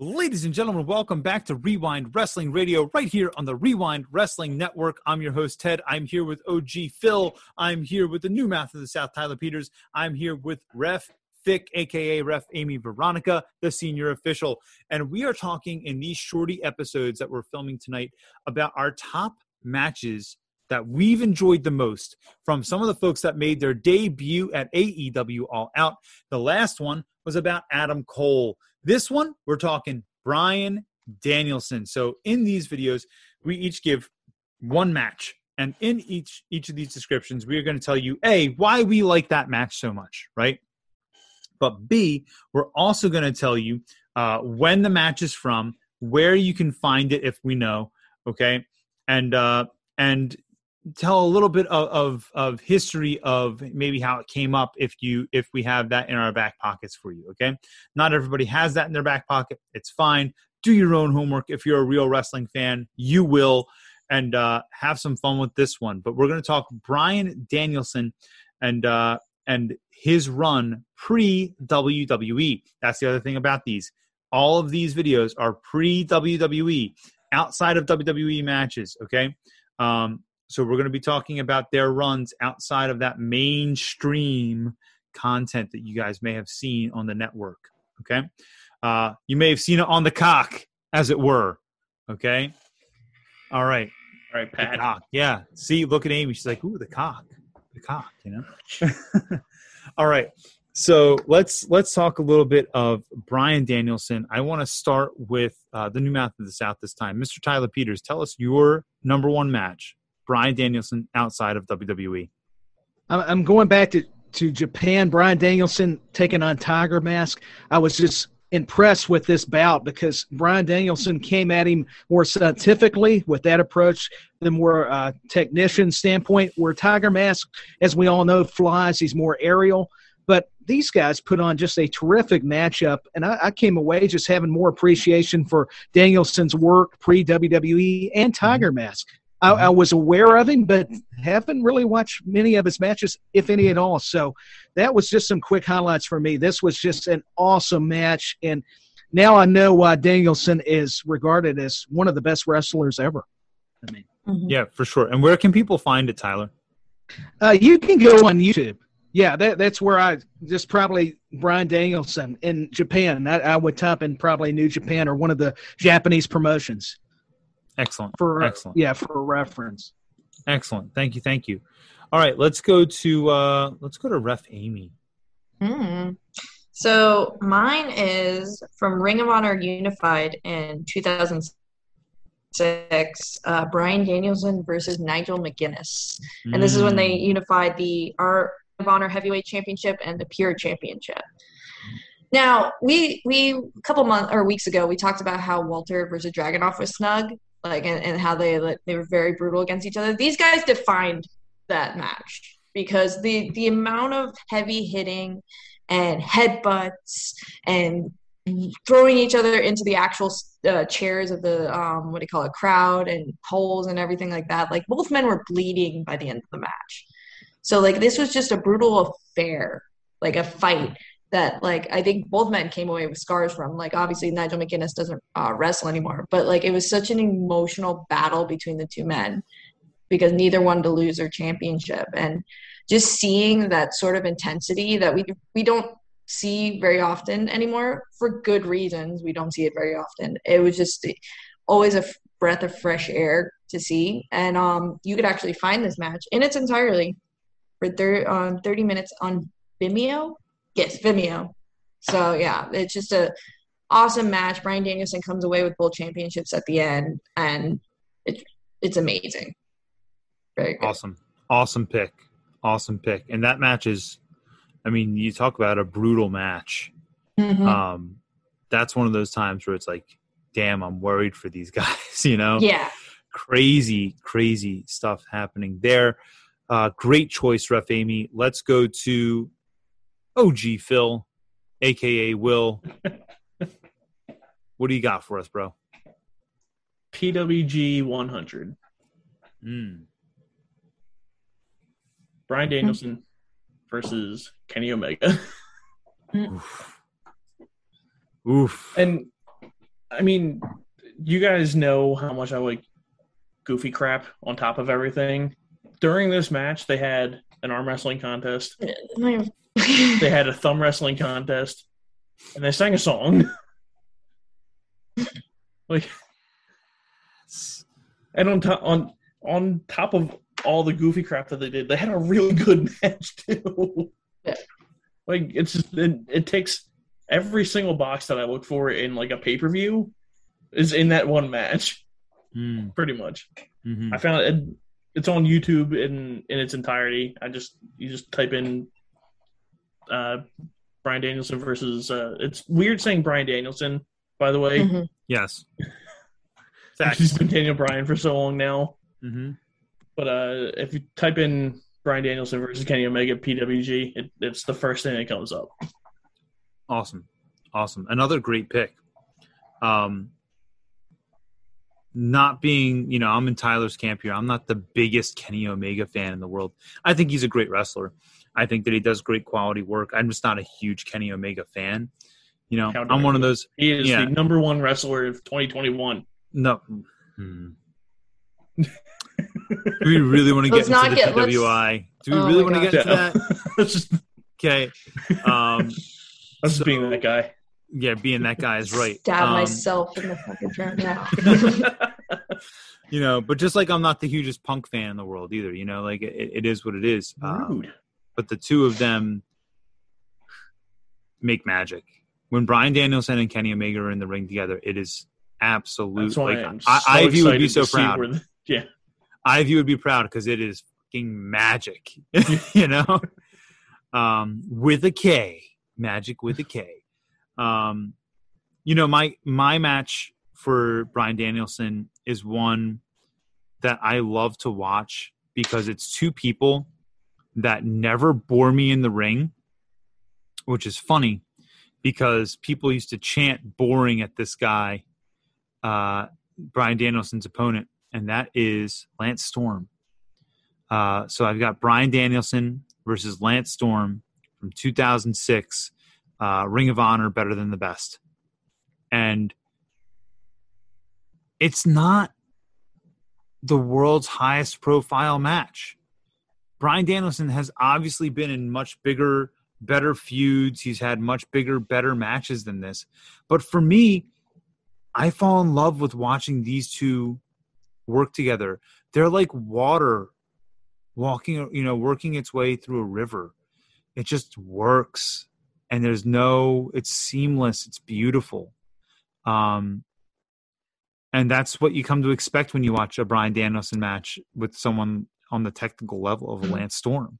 Ladies and gentlemen, welcome back to Wre-Wind Wrestling Radio right here on the Wre-Wind Wrestling Network. I'm your host, Ted. I'm here with OG Phil. I'm here with the new mouth of the South, Tyler Peters. I'm here with Ref Thick, aka Ref Amy Veronica, the senior official. And we are talking in these shorty episodes that we're filming tonight about our top matches that we've enjoyed the most from some of the folks that made their debut at AEW All Out. The last one was about Adam Cole. This one, we're talking Bryan Danielson. So in these videos, we each give one match. And in each each of these descriptions, we are going to tell you A, why we like that match so much, right? But B, we're also going to tell you uh, when the match is from, where you can find it if we know, okay? And uh, and tell a little bit of, of, of history of maybe how it came up if you if we have that in our back pockets for you okay? Not everybody has that in their back pocket. It's fine. Do your own homework. If you're a real wrestling fan you will. And uh, have some fun with this one. But we're going to talk bryan danielson and uh, and his run pre wwe that's the other thing about these. All of these videos are pre wwe outside of wwe matches okay? Um, so we're going to be talking about their runs outside of that mainstream content that you guys may have seen on the network. Okay. Uh, you may have seen it on the cock, as it were. Okay. All right. All right, Pat. The cock. Yeah. See, look at Amy. She's like, ooh, the cock. The cock, you know? All right. So let's let's talk a little bit of Bryan Danielson. I want to start with uh, the new mouth of the South this time, Mr. Tyler Peters. Tell us your number one match Bryan Danielson outside of WWE? I'm going back to, to Japan. Bryan Danielson taking on Tiger Mask. I was just impressed with this bout because Bryan Danielson came at him more scientifically with that approach, the more uh, technician standpoint. Where Tiger Mask, as we all know, flies. He's more aerial. But these guys put on just a terrific matchup, and I, I came away just having more appreciation for Danielson's work pre WWE and Tiger Mask. I, I, was aware of him, but haven't really watched many of his matches, if any at all. So that was just some quick highlights for me. This was just an awesome match, and now I know why Danielson is regarded as one of the best wrestlers ever. I mean, mm-hmm. yeah, for sure. And where can people find it, Tyler? Uh, you can go on YouTube. Yeah, that, that's where I just probably Bryan Danielson in Japan. I, I would type in probably New Japan or one of the Japanese promotions. Excellent. For excellent. Yeah, for reference. Excellent. Thank you. Thank you. All right, let's go to uh let's go to Ref Amy. Hmm. So mine is from Ring of Honor Unified in 2006. Uh, Bryan Danielson versus Nigel McGuinness, mm. and this is when they hmm. unified the Art of Honor Heavyweight Championship and the Pure Championship. Now, we we a couple months or weeks ago we talked about how Walter versus Dragunov was snug, like and, and how they like, they were very brutal against each other. These guys defined that match because the the amount of heavy hitting and headbutts and throwing each other into the actual uh, chairs of the um, what do you call it crowd and poles and everything like that like both men were bleeding by the end of the match so like this was just a brutal affair like a fight that like I think both men came away with scars from. Like obviously Nigel McGuinness doesn't uh, wrestle anymore, but like it was such an emotional battle between the two men because neither wanted to lose their championship, and just seeing that sort of intensity that we we don't see very often anymore for good reasons. We don't see it very often. It was just always a breath of fresh air to see, and um, you could actually find this match in its entirely for thir- um, 30 minutes on Vimeo Yes, Vimeo. So yeah, it's just a awesome match. Bryan Danielson comes away with both championships at the end, and it's it's amazing. Very good. awesome, awesome pick, awesome pick. And that match is, I mean, you talk about a brutal match. Mm-hmm. Um, that's one of those times where it's like, damn, I'm worried for these guys. You know? Yeah. Crazy, crazy stuff happening there. Uh, great choice, Ref Amy. Let's go to OG Phil, aka Will. what do you got for us, bro? PWG 100. Mm. Bryan Danielson versus Kenny Omega. Oof. Oof. And I mean, you guys know how much I like goofy crap on top of everything. During this match, they had an arm wrestling contest. They had a thumb wrestling contest, and they sang a song. like, and on top on on top of all the goofy crap that they did, they had a really good match too. Yeah. Like it's just it, it takes every single box that I look for in like a pay per view is in that one match, Mm, pretty much. mhm. I found it. It's on YouTube in in its entirety. I just you just type in uh Bryan Danielson versus. uh It's weird saying Bryan Danielson. By the way, Mhm. Yes. he's Facts. been Daniel Bryan for so long now. hmm But uh if you type in Bryan Danielson versus Kenny Omega PWG, it, it's the first thing that comes up. Awesome. Awesome. Another great pick. Um, not being, you know, I'm in Tyler's camp here. I'm not the biggest Kenny Omega fan in the world. I think he's a great wrestler. I think that he does great quality work. I'm just not a huge Kenny Omega fan. You know, How I'm one of those. He is Yeah. the number one wrestler of 2021. No. Hmm. Do we really want to get Let's into the get- PWI? Do we Oh really want to get Yeah. into that? Okay. Um, that's just So- being that guy. Yeah, being that guy is right. Stab Um, myself in the fucking throat now. you know but just like i'm not the hugest punk fan in the world either you know like it, it is what it is. Um, but the two of them make magic. When bryan danielson and kenny omega are in the ring together it is absolute like I'm I, ivy would be so proud. where the- yeah, ivy would be proud because it is fucking magic you know? Um with a k magic with a k um you know my my match for bryan danielson is one that i love to watch because it's two people that never bore me in the ring which is funny because people used to chant boring at this guy uh bryan danielson's opponent and that is lance storm. Uh, so I've got Bryan Danielson versus Lance Storm from 2006, uh, Ring of Honor, Better Than the Best. And it's not the world's highest profile match. Bryan Danielson has obviously been in much bigger, better feuds. He's had much bigger, better matches than this. But for me, I fall in love with watching these two work together. They're like water walking you know working its way through a river it just works and there's no it's seamless it's beautiful. Um and that's what you come to expect when you watch a Bryan Danielson match with someone on the technical level of a Lance Storm.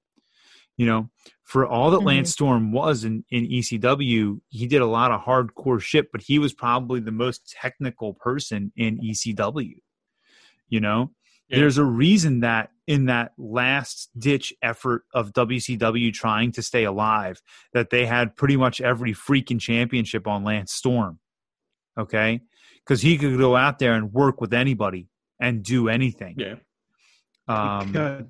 You know for all that. Lance Storm was in in ECW he did a lot of hardcore shit but he was probably the most technical person in ECW you know Yeah. there's a reason that in that last ditch effort of WCW trying to stay alive, that they had pretty much every freaking championship on Lance Storm. Okay? Because he could go out there and work with anybody and do anything. yeah. Um,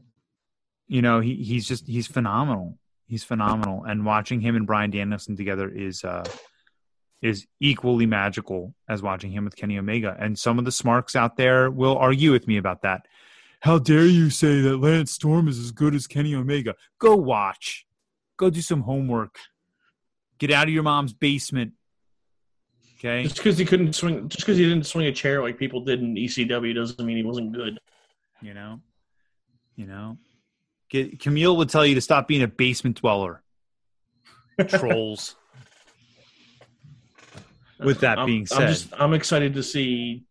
you know, he, he's just he's phenomenal. He's phenomenal. And watching him and Bryan Danielson together is uh is equally magical as watching him with Kenny Omega. And some of the smarks out there will argue with me about that. How dare you say that Lance Storm is as good as Kenny Omega? Go watch. Go do some homework. Get out of your mom's basement. Okay? Just because he couldn't swing, just because he didn't swing a chair like people did in ECW, doesn't mean he wasn't good. You know? You know? Get, Camille would tell you to stop being a basement dweller. Trolls. With that I'm- being I'm said. just I'm excited to see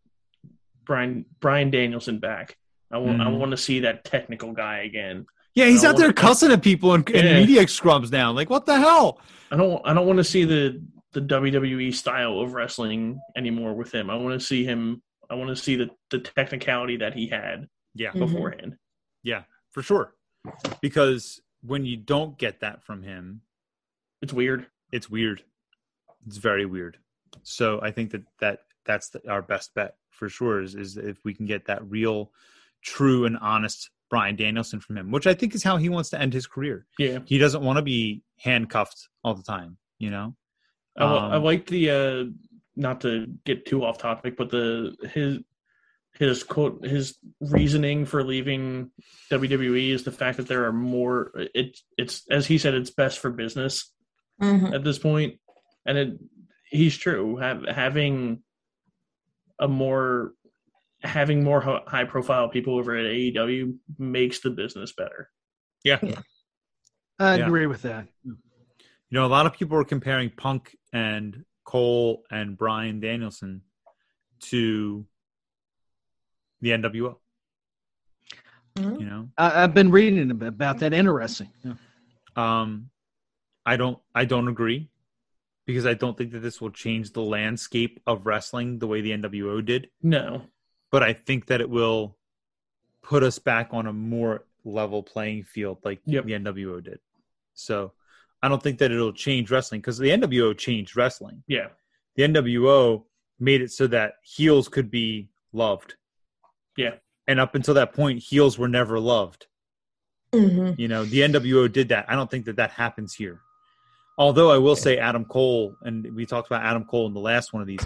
Bryan Bryan Danielson back. I want I Mhm. want to see that technical guy again. Yeah, he's out there wanna- cussing at people and, and Yeah. media scrums now. Like, what the hell? I don't I don't want to see the the WWE style of wrestling anymore with him. I want to see him. I want to see the the technicality that he had Yeah, Mhm. beforehand. yeah, for sure. Because when you don't get that from him, It's weird. it's weird. It's very weird. So I think that that that's the, our best bet for sure is, is if we can get that real, true, and honest Bryan Danielson from him, which I think is how he wants to end his career. Yeah, He doesn't want to be handcuffed all the time. You know. I, Um, I like the uh, not to get too off topic, but the his his quote his reasoning for leaving WWE is the fact that there are more. It it's as he said, it's best for business mm-hmm. at this point, and it he's true. Have, having a more having more high profile people over at AEW makes the business better. Yeah. I yeah. agree with that. You know, a lot of people are comparing Punk and Cole and Bryan Danielson to the NWO. Mm-hmm. You know, I, have been reading about that. Interesting. Yeah. Um, I don't. I don't agree because I don't think that this will change the landscape of wrestling the way the NWO did. No, but I think that it will put us back on a more level playing field like yep. the NWO did. So I don't think that it'll change wrestling because the NWO changed wrestling. Yeah. The NWO made it so that heels could be loved. Yeah. And up until that point, heels were never loved. Mm-hmm. You know, the NWO did that. I don't think that that happens here. Although I will say Adam Cole, and we talked about Adam Cole in the last one of these.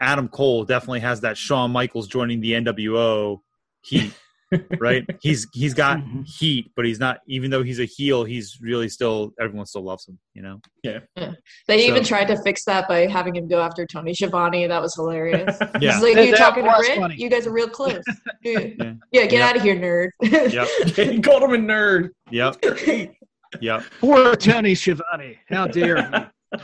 Adam Cole definitely has that Shawn Michaels joining the NWO heat right? he's he's got mm-hmm. heat, but he's not. Even though he's a heel, he's really still everyone still loves him. You know? Yeah. yeah. They so, even tried to fix that by having him go after Tony Schiavone. That was hilarious. yeah. He's like, you're talking to Rick. Funny. You guys are real close. yeah. yeah. Get yep. out of here, nerd. yep. he called him a nerd. Yep. Yep. Poor Tony Schiavone. How dare he?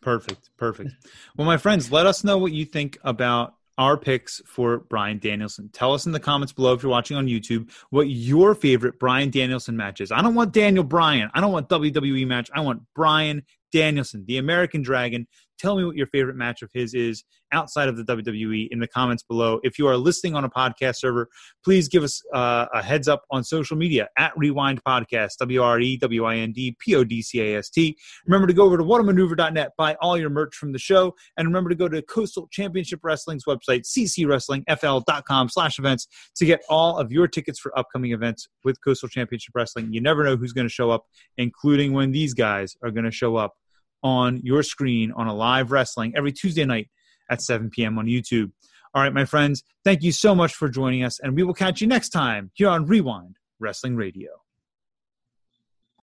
Perfect. Perfect. Well, my friends, let us know what you think about our picks for Bryan Danielson. Tell us in the comments below if you're watching on YouTube what your favorite Bryan Danielson match is. I don't want Daniel Bryan. I don't want WWE match. I want Bryan Danielson, the American Dragon. Tell me what your favorite match of his is outside of the WWE in the comments below. If you are listening on a podcast server, please give us uh, a heads up on social media at Rewind Podcast, W R E W I N D P O D C A S T. Remember to go over to whatamaneuver.net, buy all your merch from the show, and remember to go to Coastal Championship Wrestling's website, ccwrestlingfl.com slash events to get all of your tickets for upcoming events with Coastal Championship Wrestling. You never know who's going to show up, including when these guys are going to show up on your screen on a live wrestling every Tuesday night at 7 p.m. on YouTube. All right, my friends, thank you so much for joining us, and we will catch you next time here on Wre-Wind Wrestling Radio.